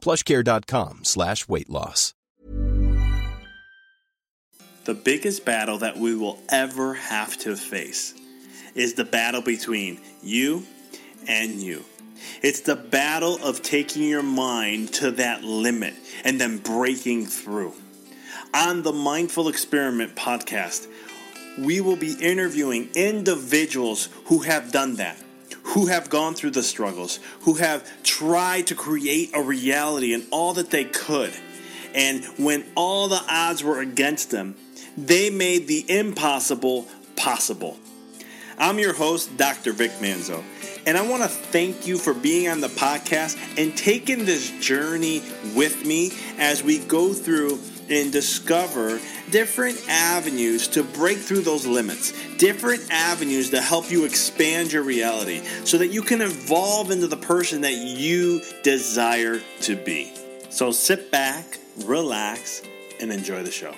plushcare.com slash weight loss. The biggest battle that we will ever have to face is the battle between you and you. It's the battle of taking your mind to that limit and then breaking through. On the Mindful Experiment podcast, we will be interviewing individuals who have done that, who have gone through the struggles, who have tried to create a reality and all that they could. And when all the odds were against them, they made the impossible possible. I'm your host, Dr. Vic Manzo, and I want to thank you for being on the podcast and taking this journey with me as we go through and discover different avenues to break through those limits, different avenues to help you expand your reality so that you can evolve into the person that you desire to be. So sit back, relax, and enjoy the show.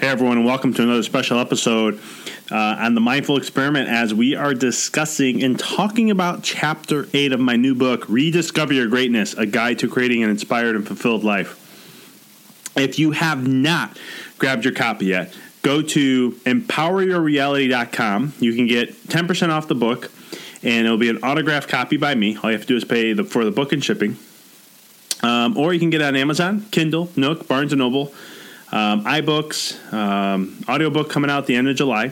Hey everyone, and welcome to another special episode uh, on the Mindful Experiment as we are discussing and talking about Chapter 8 of my new book, Rediscover Your Greatness A Guide to Creating an Inspired and Fulfilled Life. If you have not grabbed your copy yet, go to empoweryourreality.com. You can get 10% off the book, and it'll be an autographed copy by me. All you have to do is pay the, for the book and shipping. Um, or you can get it on Amazon, Kindle, Nook, Barnes & Noble, um, iBooks, um, audiobook coming out the end of July.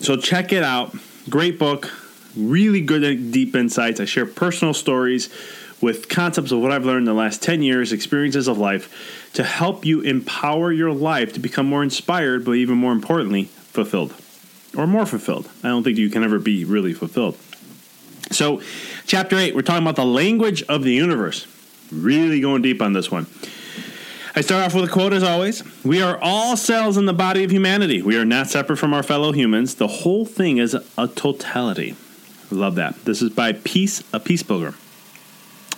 So check it out. Great book, really good deep insights. I share personal stories with concepts of what I've learned in the last 10 years, experiences of life, to help you empower your life to become more inspired, but even more importantly, fulfilled. Or more fulfilled. I don't think you can ever be really fulfilled. So, chapter 8, we're talking about the language of the universe. Really going deep on this one. I start off with a quote as always. We are all cells in the body of humanity. We are not separate from our fellow humans. The whole thing is a totality. Love that. This is by Peace, a Peace Pilgrim.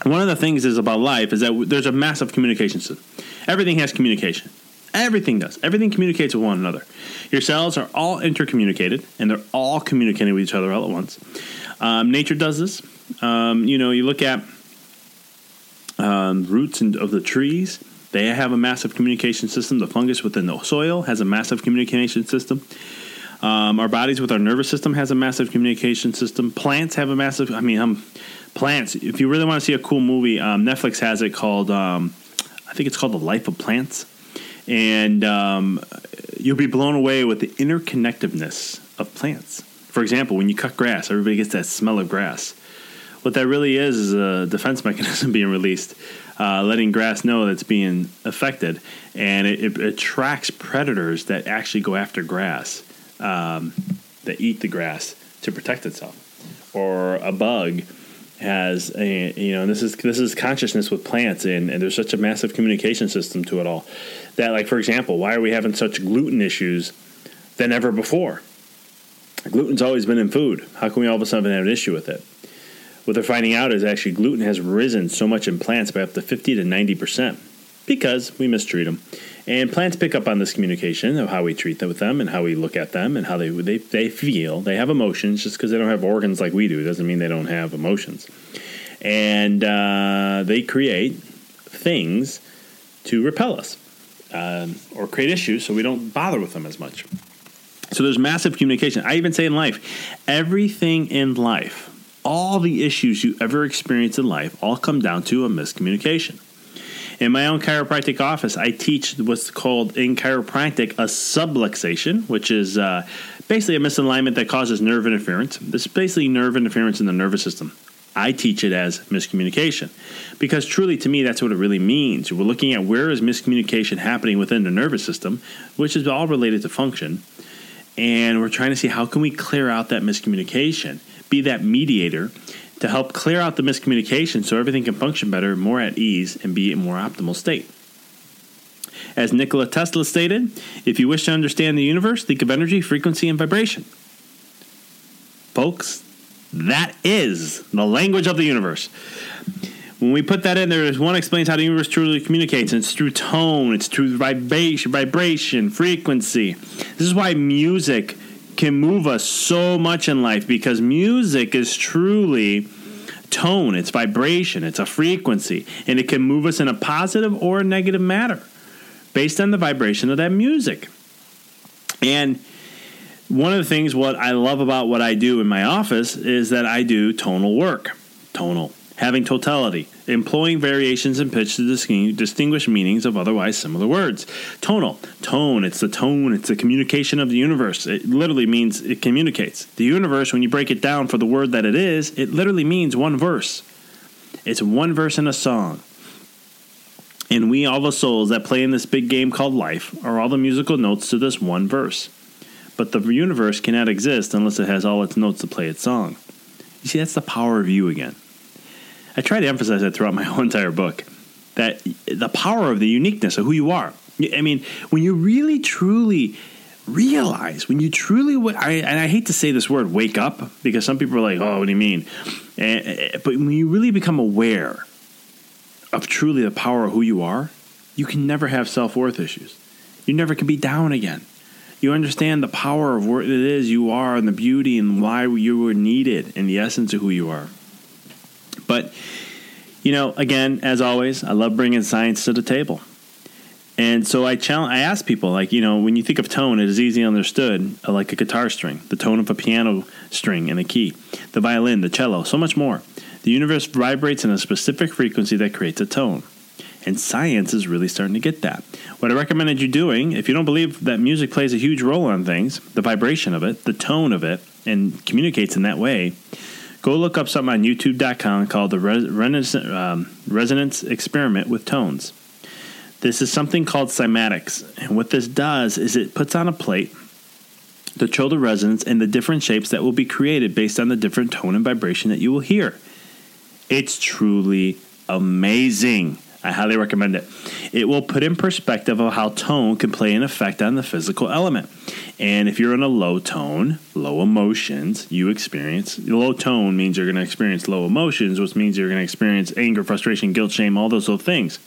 One of the things is about life is that there's a massive communication system. Everything has communication. Everything does. Everything communicates with one another. Your cells are all intercommunicated, and they're all communicating with each other all at once. Um, nature does this. Um, you know, you look at um, roots of the trees; they have a massive communication system. The fungus within the soil has a massive communication system. Um, our bodies with our nervous system has a massive communication system. Plants have a massive. I mean, um, plants. If you really want to see a cool movie, um, Netflix has it called. I think it's called The Life of Plants, and um, you'll be blown away with the interconnectedness of plants. For example, when you cut grass, everybody gets that smell of grass. What that really is is a defense mechanism being released uh, letting grass know that's being affected, and it, it attracts predators that actually go after grass, um, that eat the grass to protect itself, or a bug has a you know and this is this is consciousness with plants and, and there's such a massive communication system to it all that like for example why are we having such gluten issues than ever before? Gluten's always been in food. How can we all of a sudden have an issue with it? What they're finding out is actually gluten has risen so much in plants by up to 50 to 90 percent because we mistreat them and plants pick up on this communication of how we treat them with them and how we look at them and how they they, they feel. They have emotions just because they don't have organs like we do doesn't mean they don't have emotions. And uh, they create things to repel us um, or create issues so we don't bother with them as much. So there's massive communication. I even say in life, everything in life, all the issues you ever experience in life, all come down to a miscommunication. In my own chiropractic office, I teach what's called in chiropractic a subluxation, which is uh, basically a misalignment that causes nerve interference. This is basically nerve interference in the nervous system. I teach it as miscommunication because truly to me that's what it really means. We're looking at where is miscommunication happening within the nervous system, which is all related to function, and we're trying to see how can we clear out that miscommunication, be that mediator to help clear out the miscommunication so everything can function better, more at ease, and be in more optimal state. As Nikola Tesla stated, if you wish to understand the universe, think of energy, frequency, and vibration. Folks, that is the language of the universe. When we put that in there, one explains how the universe truly communicates, and it's through tone, it's through vibration, vibration, frequency. This is why music can move us so much in life because music is truly tone, it's vibration, it's a frequency, and it can move us in a positive or a negative manner based on the vibration of that music. And one of the things what I love about what I do in my office is that I do tonal work. Tonal having totality, employing variations in pitch to distinguish meanings of otherwise similar words. Tonal, tone, it's the tone, it's the communication of the universe. It literally means it communicates. The universe, when you break it down for the word that it is, it literally means one verse. It's one verse in a song. And we, all the souls that play in this big game called life, are all the musical notes to this one verse. But the universe cannot exist unless it has all its notes to play its song. You see, that's the power of you again. I try to emphasize that throughout my whole entire book that the power of the uniqueness of who you are. I mean, when you really truly realize, when you truly, I, and I hate to say this word, wake up, because some people are like, oh, what do you mean? Eh, eh, but when you really become aware of truly the power of who you are, you can never have self worth issues. You never can be down again. You understand the power of what it is you are and the beauty and why you were needed and the essence of who you are. But, you know, again, as always, I love bringing science to the table. And so I challenge, I ask people, like, you know, when you think of tone, it is easily understood, uh, like a guitar string, the tone of a piano string and a key, the violin, the cello, so much more. The universe vibrates in a specific frequency that creates a tone. And science is really starting to get that. What I recommended you doing, if you don't believe that music plays a huge role on things, the vibration of it, the tone of it, and communicates in that way, Go look up something on YouTube.com called the Res- um, Resonance Experiment with Tones. This is something called cymatics, and what this does is it puts on a plate the show the resonance and the different shapes that will be created based on the different tone and vibration that you will hear. It's truly amazing. I highly recommend it. It will put in perspective of how tone can play an effect on the physical element. And if you're in a low tone, low emotions, you experience low tone means you're going to experience low emotions, which means you're going to experience anger, frustration, guilt, shame, all those little things.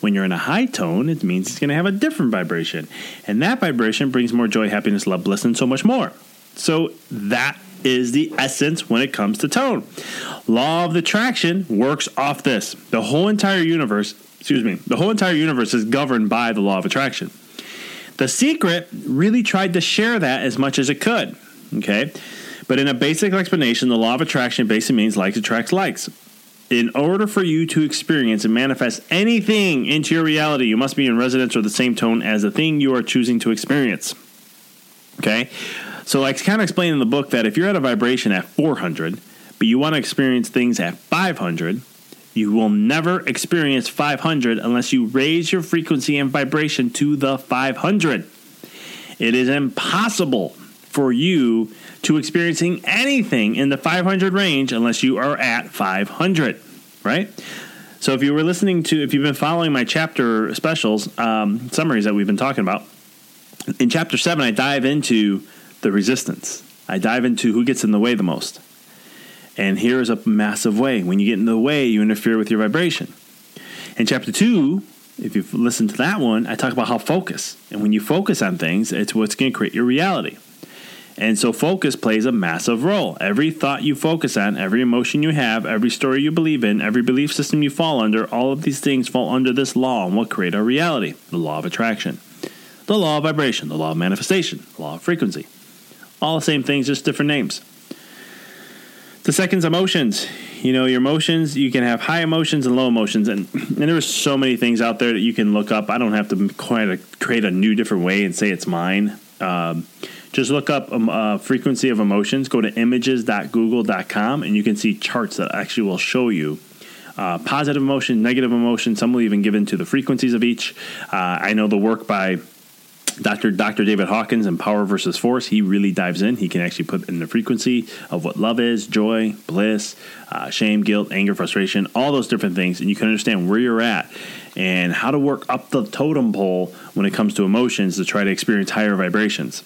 When you're in a high tone, it means it's going to have a different vibration. And that vibration brings more joy, happiness, love, bliss, and so much more. So that is the essence when it comes to tone. Law of attraction works off this. The whole entire universe, excuse me, the whole entire universe is governed by the law of attraction. The secret really tried to share that as much as it could. Okay? But in a basic explanation, the law of attraction basically means likes attracts likes. In order for you to experience and manifest anything into your reality, you must be in resonance or the same tone as the thing you are choosing to experience. Okay? So I kind of explain in the book that if you're at a vibration at 400, but you want to experience things at 500, You will never experience 500 unless you raise your frequency and vibration to the 500. It is impossible for you to experiencing anything in the 500 range unless you are at 500, right? So if you were listening to, if you've been following my chapter specials, um, summaries that we've been talking about, in chapter seven, I dive into the resistance. I dive into who gets in the way the most. And here is a massive way. When you get in the way, you interfere with your vibration. In chapter two, if you've listened to that one, I talk about how focus. And when you focus on things, it's what's going to create your reality. And so focus plays a massive role. Every thought you focus on, every emotion you have, every story you believe in, every belief system you fall under, all of these things fall under this law and what create our reality the law of attraction, the law of vibration, the law of manifestation, the law of frequency. All the same things, just different names. The second's emotions. You know, your emotions, you can have high emotions and low emotions. And, and there are so many things out there that you can look up. I don't have to quite create a new different way and say it's mine. Um, just look up um, uh, frequency of emotions. Go to images.google.com and you can see charts that actually will show you uh, positive emotion, negative emotion. Some will even give into the frequencies of each. Uh, I know the work by Dr. Dr. David Hawkins and Power versus Force, he really dives in. He can actually put in the frequency of what love is, joy, bliss, uh, shame, guilt, anger, frustration, all those different things. And you can understand where you're at and how to work up the totem pole when it comes to emotions to try to experience higher vibrations.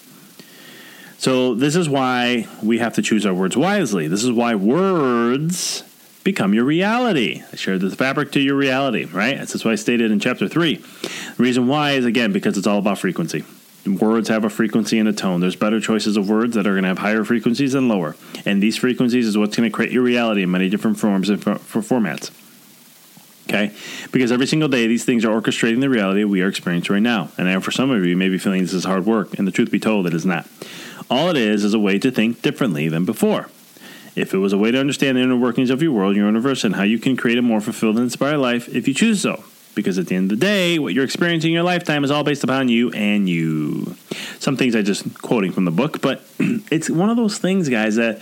So, this is why we have to choose our words wisely. This is why words become your reality. I shared the fabric to your reality, right? That's what I stated in chapter three. The reason why is, again, because it's all about frequency. Words have a frequency and a tone. There's better choices of words that are going to have higher frequencies and lower. And these frequencies is what's going to create your reality in many different forms and for, for formats. Okay? Because every single day, these things are orchestrating the reality we are experiencing right now. And for some of you, you may be feeling this is hard work. And the truth be told, it is not. All it is is a way to think differently than before. If it was a way to understand the inner workings of your world, your universe, and how you can create a more fulfilled and inspired life if you choose so. Because at the end of the day, what you're experiencing in your lifetime is all based upon you and you. Some things I just quoting from the book, but it's one of those things, guys, that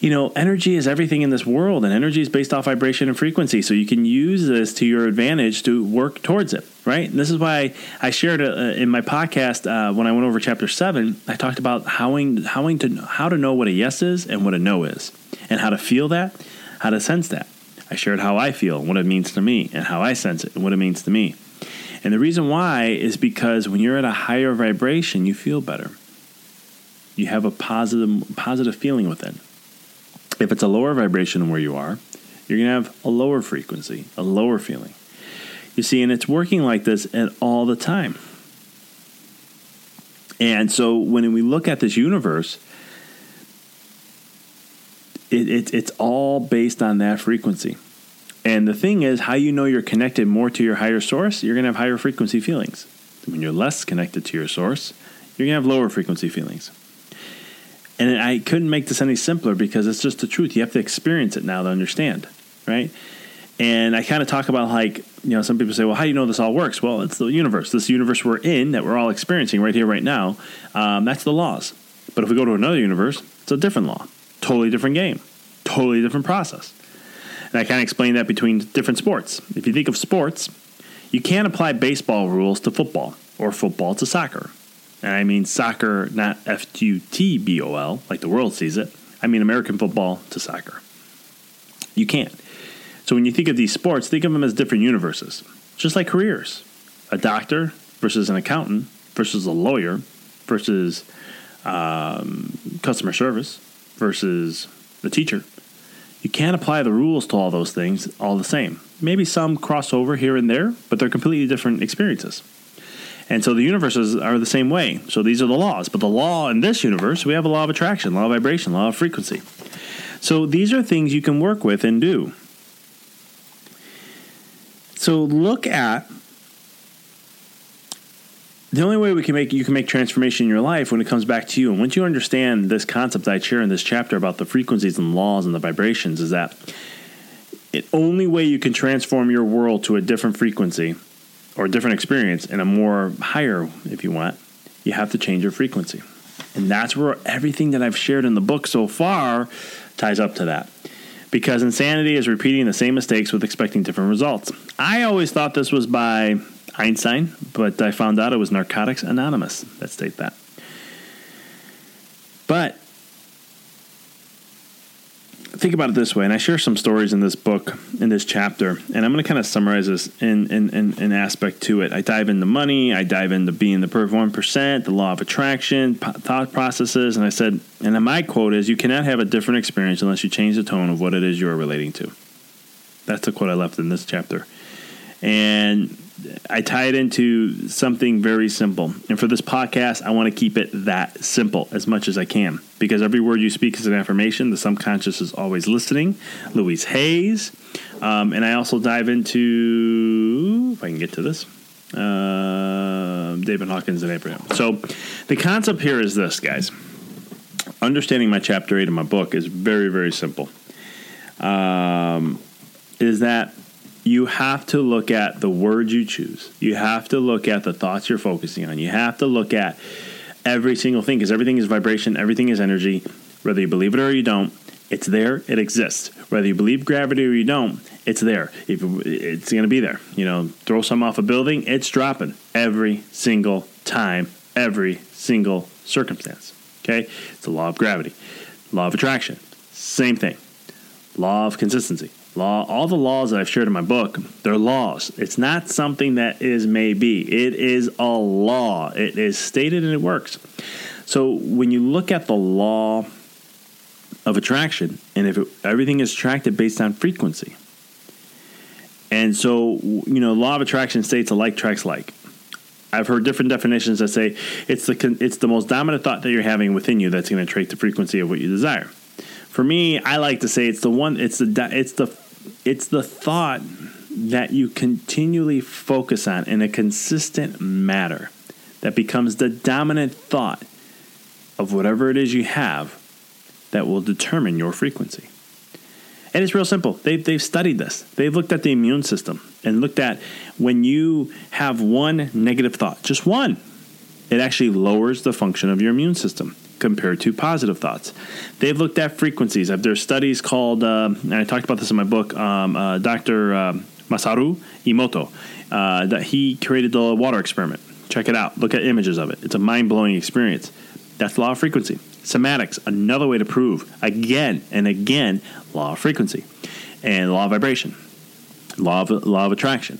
you know, energy is everything in this world, and energy is based off vibration and frequency. So you can use this to your advantage to work towards it, right? And this is why I shared uh, in my podcast uh, when I went over chapter seven. I talked about how how to how to know what a yes is and what a no is, and how to feel that, how to sense that. I shared how I feel, what it means to me, and how I sense it, and what it means to me. And the reason why is because when you're at a higher vibration, you feel better. You have a positive positive feeling within. If it's a lower vibration where you are, you're going to have a lower frequency, a lower feeling. You see, and it's working like this at all the time. And so when we look at this universe, it, it, it's all based on that frequency. And the thing is, how you know you're connected more to your higher source, you're going to have higher frequency feelings. When you're less connected to your source, you're going to have lower frequency feelings. And I couldn't make this any simpler because it's just the truth. You have to experience it now to understand, right? And I kind of talk about like, you know, some people say, well, how do you know this all works? Well, it's the universe. This universe we're in that we're all experiencing right here, right now. Um, that's the laws. But if we go to another universe, it's a different law, totally different game, totally different process. And I kind of explain that between different sports. If you think of sports, you can't apply baseball rules to football or football to soccer and I mean soccer, not F U T B O L, like the world sees it. I mean American football to soccer. You can't. So when you think of these sports, think of them as different universes, just like careers. A doctor versus an accountant versus a lawyer versus um, customer service versus the teacher. You can't apply the rules to all those things all the same. Maybe some cross over here and there, but they're completely different experiences. And so the universes are the same way. So these are the laws. But the law in this universe, we have a law of attraction, law of vibration, law of frequency. So these are things you can work with and do. So look at the only way we can make you can make transformation in your life when it comes back to you. And once you understand this concept I share in this chapter about the frequencies and laws and the vibrations, is that the only way you can transform your world to a different frequency or a different experience and a more higher, if you want, you have to change your frequency. And that's where everything that I've shared in the book so far ties up to that. because insanity is repeating the same mistakes with expecting different results. I always thought this was by Einstein, but I found out it was Narcotics Anonymous that state that. But think about it this way, and I share some stories in this book, in this chapter, and I'm going to kind of summarize this in, in, in, in aspect to it. I dive into money, I dive into being the perfect 1%, the law of attraction, thought processes, and I said, and my quote is, you cannot have a different experience unless you change the tone of what it is you are relating to. That's the quote I left in this chapter. And I tie it into something very simple. And for this podcast, I want to keep it that simple as much as I can because every word you speak is an affirmation. The subconscious is always listening. Louise Hayes. Um, and I also dive into, if I can get to this, uh, David Hawkins and Abraham. So the concept here is this, guys. Understanding my chapter eight of my book is very, very simple. Um, is that you have to look at the words you choose. You have to look at the thoughts you're focusing on. You have to look at every single thing because everything is vibration, everything is energy. Whether you believe it or you don't, it's there, it exists. Whether you believe gravity or you don't, it's there. It's going to be there. You know, throw some off a building, it's dropping every single time, every single circumstance. Okay? It's the law of gravity. Law of attraction. Same thing. Law of consistency law all the laws that i've shared in my book they're laws. It's not something that is maybe. It is a law. It is stated and it works. So when you look at the law of attraction and if it, everything is attracted based on frequency. And so you know law of attraction states like attracts like I've heard different definitions that say it's the it's the most dominant thought that you're having within you that's going to attract the frequency of what you desire. For me, I like to say it's the one it's the it's the it's the thought that you continually focus on in a consistent manner that becomes the dominant thought of whatever it is you have that will determine your frequency. And it's real simple. They've, they've studied this. They've looked at the immune system and looked at when you have one negative thought, just one, it actually lowers the function of your immune system compared to positive thoughts. They've looked at frequencies. There's studies called, uh, and I talked about this in my book, um, uh, Dr. Uh, Masaru Emoto, uh, that he created the water experiment. Check it out. Look at images of it. It's a mind blowing experience. That's law of frequency. Cymatics, another way to prove again and again law of frequency and law of vibration, law of, law of attraction.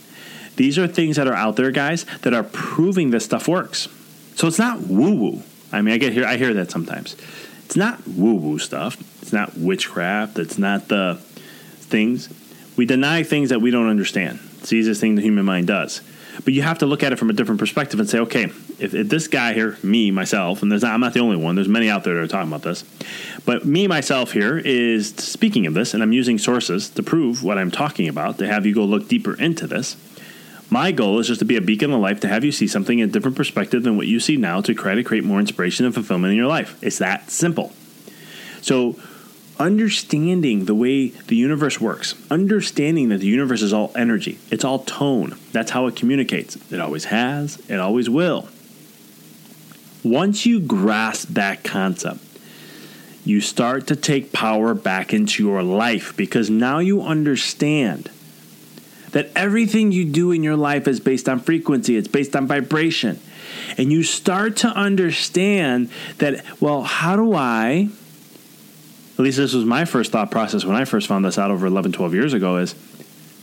These are things that are out there, guys, that are proving this stuff works. So it's not woo woo. I mean, I get here. I hear that sometimes. It's not woo woo stuff. It's not witchcraft. It's not the things we deny things that we don't understand. It's the easiest thing the human mind does. But you have to look at it from a different perspective and say, okay, if, if this guy here, me myself, and not, I'm not the only one. There's many out there that are talking about this. But me myself here is speaking of this, and I'm using sources to prove what I'm talking about to have you go look deeper into this. My goal is just to be a beacon of life to have you see something in a different perspective than what you see now to try to create more inspiration and fulfillment in your life. It's that simple. So, understanding the way the universe works, understanding that the universe is all energy, it's all tone. That's how it communicates. It always has, it always will. Once you grasp that concept, you start to take power back into your life because now you understand that everything you do in your life is based on frequency, it's based on vibration. And you start to understand that, well, how do I, at least this was my first thought process when I first found this out over 11, 12 years ago, is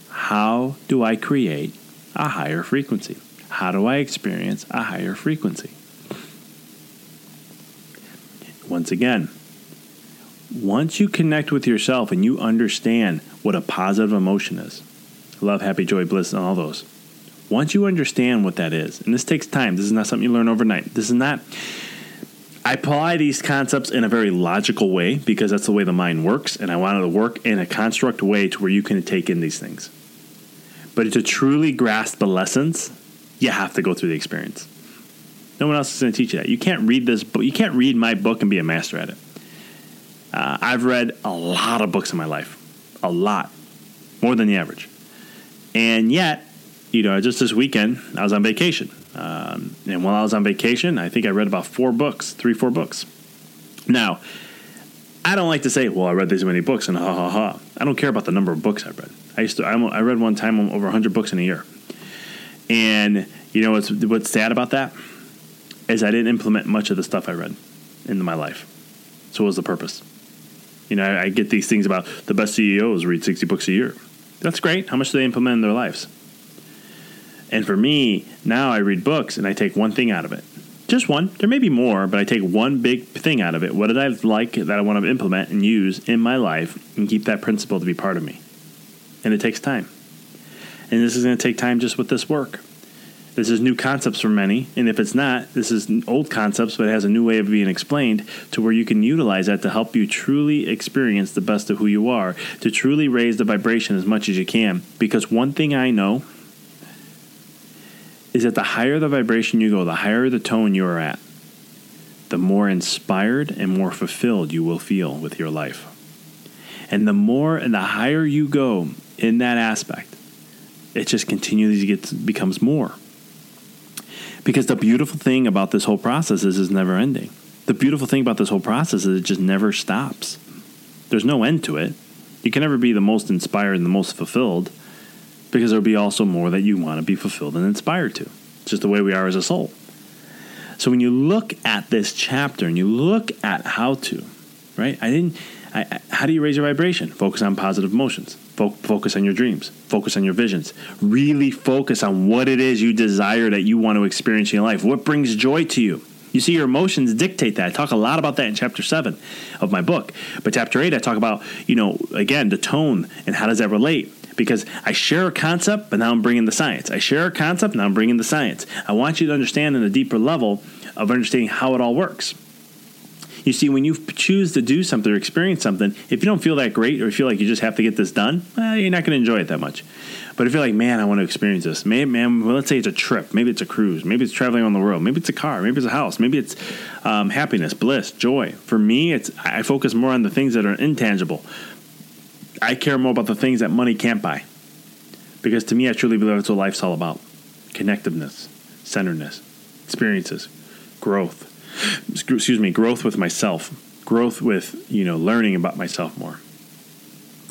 how do I create a higher frequency? How do I experience a higher frequency? Once again, once you connect with yourself and you understand what a positive emotion is, love, happy, joy, bliss, and all those. Once you understand what that is, and this takes time, this is not something you learn overnight. This is not. I apply these concepts in a very logical way because that's the way the mind works, and I want it to work in a construct way to where you can take in these things. But to truly grasp the lessons, you have to go through the experience. No one else is going to teach you that. You can't read this book. You can't read my book and be a master at it. Uh, I've read a lot of books in my life, a lot, more than the average. And yet, you know, just this weekend, I was on vacation. Um, and while I was on vacation, I think I read about four books, three, four books. Now, I don't like to say, well, I read these many books and ha ha ha. I don't care about the number of books I read. I used to, I read one time over 100 books in a year. And you know what's, what's sad about that? Is I didn't implement much of the stuff I read into my life. So what was the purpose? You know, I, I get these things about the best CEOs read 60 books a year. That's great. How much do they implement in their lives? And for me, now I read books and I take one thing out of it. Just one. There may be more, but I take one big thing out of it. What did I like that I want to implement and use in my life and keep that principle to be part of me? And it takes time. And this is going to take time just with this work. This is new concepts for many, and if it's not, this is old concepts, but it has a new way of being explained to where you can utilize that to help you truly experience the best of who you are, to truly raise the vibration as much as you can. Because one thing I know is that the higher the vibration you go, the higher the tone you are at, the more inspired and more fulfilled you will feel with your life. And the more and the higher you go in that aspect, it just continually gets becomes more. Because the beautiful thing about this whole process is it's never ending. The beautiful thing about this whole process is it just never stops. There's no end to it. You can never be the most inspired and the most fulfilled because there'll be also more that you want to be fulfilled and inspired to. It's just the way we are as a soul. So when you look at this chapter and you look at how to, right? I didn't. I, how do you raise your vibration? Focus on positive emotions focus on your dreams. Focus on your visions. Really focus on what it is you desire that you want to experience in your life. What brings joy to you? You see, your emotions dictate that. I talk a lot about that in chapter seven of my book. But chapter eight, I talk about, you know, again, the tone and how does that relate? Because I share a concept, but now I'm bringing the science. I share a concept, now I'm bringing the science. I want you to understand in a deeper level of understanding how it all works. You see, when you choose to do something or experience something, if you don't feel that great or feel like you just have to get this done, well, you're not going to enjoy it that much. But if you're like, man, I want to experience this, maybe, man, well, let's say it's a trip, maybe it's a cruise, maybe it's traveling around the world, maybe it's a car, maybe it's a house, maybe it's um, happiness, bliss, joy. For me, it's I focus more on the things that are intangible. I care more about the things that money can't buy, because to me, I truly believe that's what life's all about: connectiveness, centeredness, experiences, growth excuse me, growth with myself, growth with, you know, learning about myself more,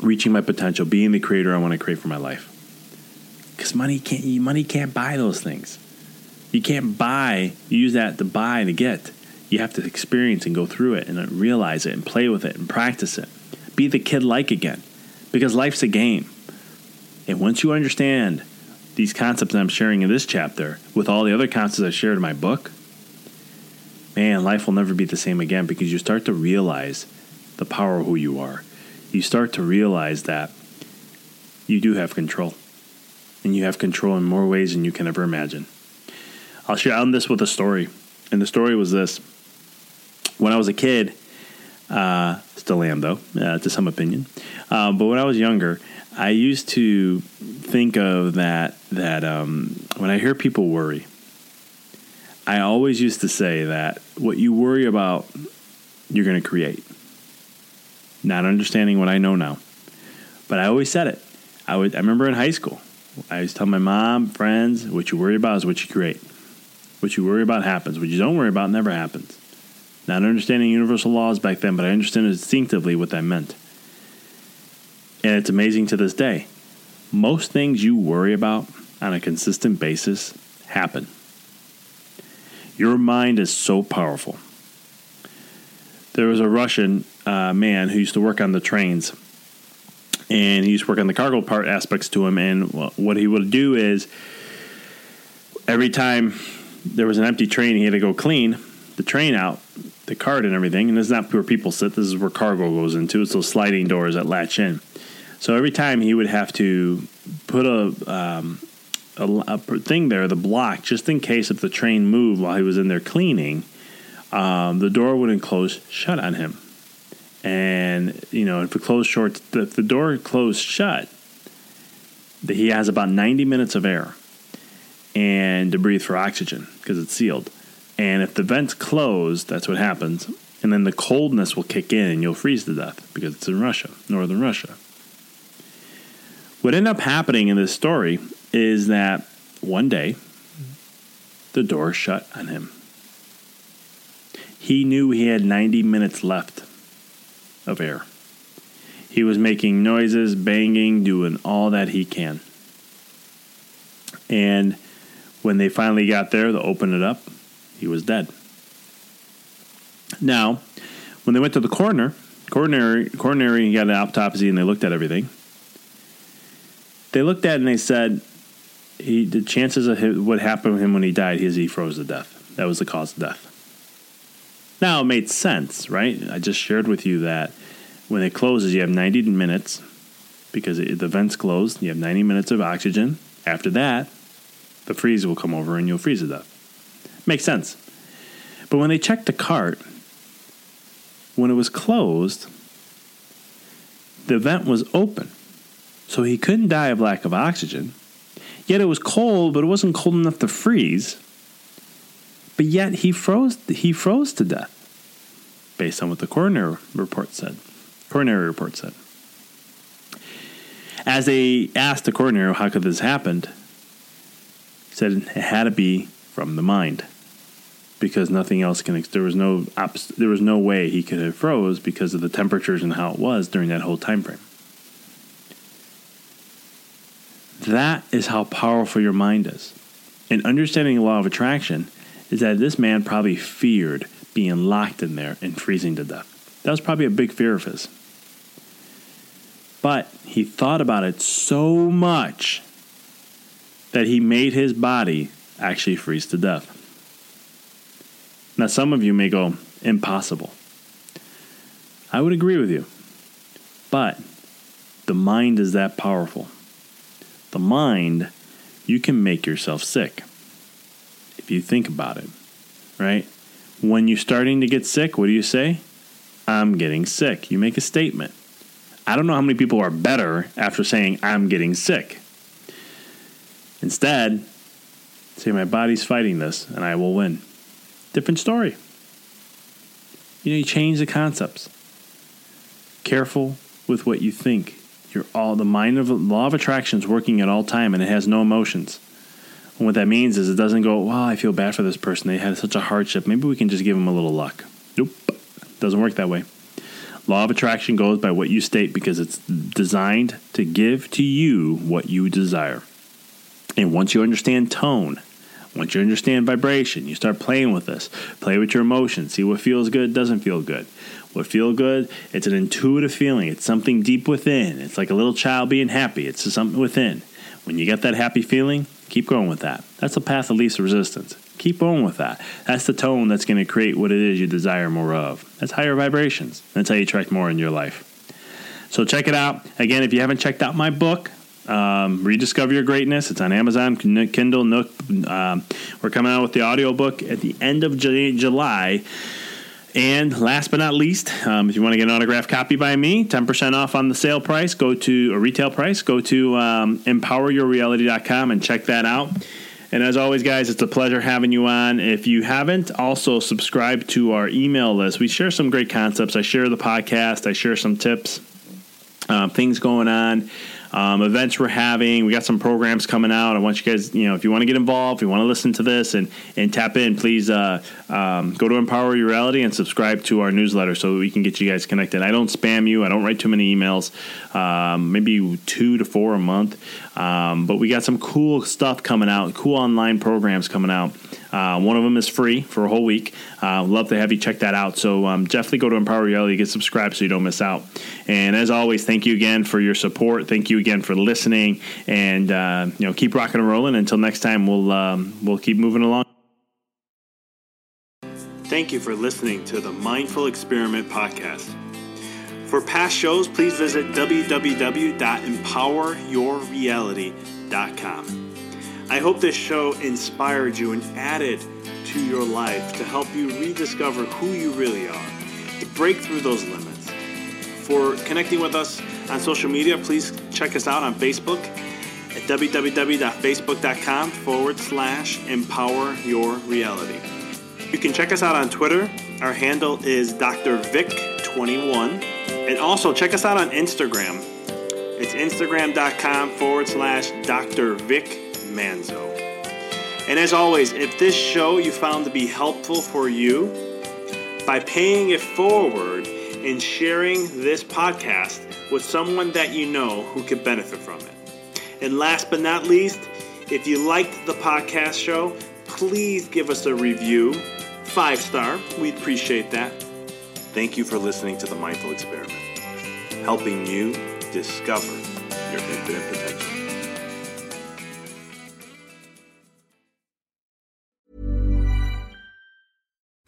reaching my potential, being the creator I want to create for my life. Because money can't, money can't buy those things. You can't buy, use that to buy to get. You have to experience and go through it and realize it and play with it and practice it. Be the kid like again because life's a game. And once you understand these concepts I'm sharing in this chapter with all the other concepts I shared in my book, man, life will never be the same again because you start to realize the power of who you are. You start to realize that you do have control. And you have control in more ways than you can ever imagine. I'll share on this with a story. And the story was this. When I was a kid, uh, still am though, uh, to some opinion. Uh, but when I was younger, I used to think of that that um, when I hear people worry, I always used to say that what you worry about, you're going to create. Not understanding what I know now. But I always said it. I would I remember in high school, I used to tell my mom, friends, what you worry about is what you create. What you worry about happens. What you don't worry about never happens. Not understanding universal laws back then, but I understand instinctively what that meant. And it's amazing to this day. Most things you worry about on a consistent basis happen. Your mind is so powerful. There was a Russian uh, man who used to work on the trains, and he used to work on the cargo part aspects to him. And what he would do is every time there was an empty train, he had to go clean the train out, the cart and everything. And this is not where people sit. This is where cargo goes into. It's those sliding doors that latch in. So every time he would have to put a um, a, a, thing there, the block, just in case if the train moved while he was in there cleaning, um, the door wouldn't close shut on him. And you know, if it closed short, if the door closed shut, he has about 90 minutes of air and to breathe for oxygen because it's sealed. And if the vents close, that's what happens. And then the coldness will kick in and you'll freeze to death because it's in Russia, northern Russia. What ended up happening in this story is that one day the door shut on him. He knew he had 90 minutes left. of air. He was making noises, banging, doing all that he can. And when they finally got there to open it up, he was dead. Now, when they went to the coroner, coronary, coronary got an autopsy and they looked at everything. They looked at it and they said, he, the chances of what happened to him when he died is he froze to death. That was the cause of death. Now, it made sense, right? I just shared with you that when it closes, you have 90 minutes because it, the vent's closed. You have 90 minutes of oxygen. After that, the freeze will come over and you'll freeze to death. Makes sense. But when they checked the cart, when it was closed, the vent was open. So he couldn't die of lack of oxygen. Yet it was cold, but it wasn't cold enough to freeze. But yet he froze he froze to death. Based on what the coroner report said. Coronary report said. As they asked the coroner how could this happen, said it had to be from the mind because nothing else can. There was no there was no way he could have froze because of the temperatures and how it was during that whole time frame. That is how powerful your mind is. And understanding the law of attraction is that this man probably feared being locked in there and freezing to death. That was probably a big fear of his. But he thought about it so much that he made his body actually freeze to death. Now, some of you may go, impossible. I would agree with you. But the mind is that powerful. The mind, you can make yourself sick if you think about it, right? When you're starting to get sick, what do you say? I'm getting sick. You make a statement. I don't know how many people are better after saying, I'm getting sick. Instead, say, My body's fighting this and I will win. Different story. You know, you change the concepts. Careful with what you think. You're all the mind of law of attraction is working at all time and it has no emotions. And what that means is it doesn't go, wow, I feel bad for this person. They had such a hardship. Maybe we can just give them a little luck. Nope. Doesn't work that way. Law of attraction goes by what you state because it's designed to give to you what you desire. And once you understand tone, once you understand vibration, you start playing with this. Play with your emotions. See what feels good, doesn't feel good. What feel good? It's an intuitive feeling. It's something deep within. It's like a little child being happy. It's something within. When you get that happy feeling, keep going with that. That's the path of least resistance. Keep going with that. That's the tone that's going to create what it is you desire more of. That's higher vibrations. That's how you attract more in your life. So check it out. Again, if you haven't checked out my book, um, Rediscover Your Greatness. It's on Amazon, Kindle, Nook. Um, we're coming out with the audiobook at the end of July. And last but not least, um, if you want to get an autographed copy by me, 10% off on the sale price, go to a retail price, go to um, empoweryourreality.com and check that out. And as always, guys, it's a pleasure having you on. If you haven't, also subscribe to our email list. We share some great concepts. I share the podcast, I share some tips, uh, things going on um, events we're having. We got some programs coming out. I want you guys, you know, if you want to get involved, if you want to listen to this and and tap in, please uh, um, go to Empower Your Reality and subscribe to our newsletter so we can get you guys connected. I don't spam you. I don't write too many emails. Um, maybe two to four a month. Um, but we got some cool stuff coming out. Cool online programs coming out. Uh, one of them is free for a whole week. Uh, love to have you check that out. So um, definitely go to Empower Reality, get subscribed so you don't miss out. And as always, thank you again for your support. Thank you again for listening, and uh, you know keep rocking and rolling. Until next time, we'll um, we'll keep moving along. Thank you for listening to the Mindful Experiment podcast. For past shows, please visit www.empoweryourreality.com. I hope this show inspired you and added to your life to help you rediscover who you really are, to break through those limits. For connecting with us on social media, please check us out on Facebook at www.facebook.com forward slash empower your reality. You can check us out on Twitter. Our handle is Dr. Vic21. And also check us out on Instagram. It's instagram.com forward slash Dr. Vic Manzo. And as always, if this show you found to be helpful for you, by paying it forward and sharing this podcast with someone that you know who could benefit from it. And last but not least, if you liked the podcast show, please give us a review. Five star, we'd appreciate that. Thank you for listening to the Mindful Experiment, helping you discover your infinite potential.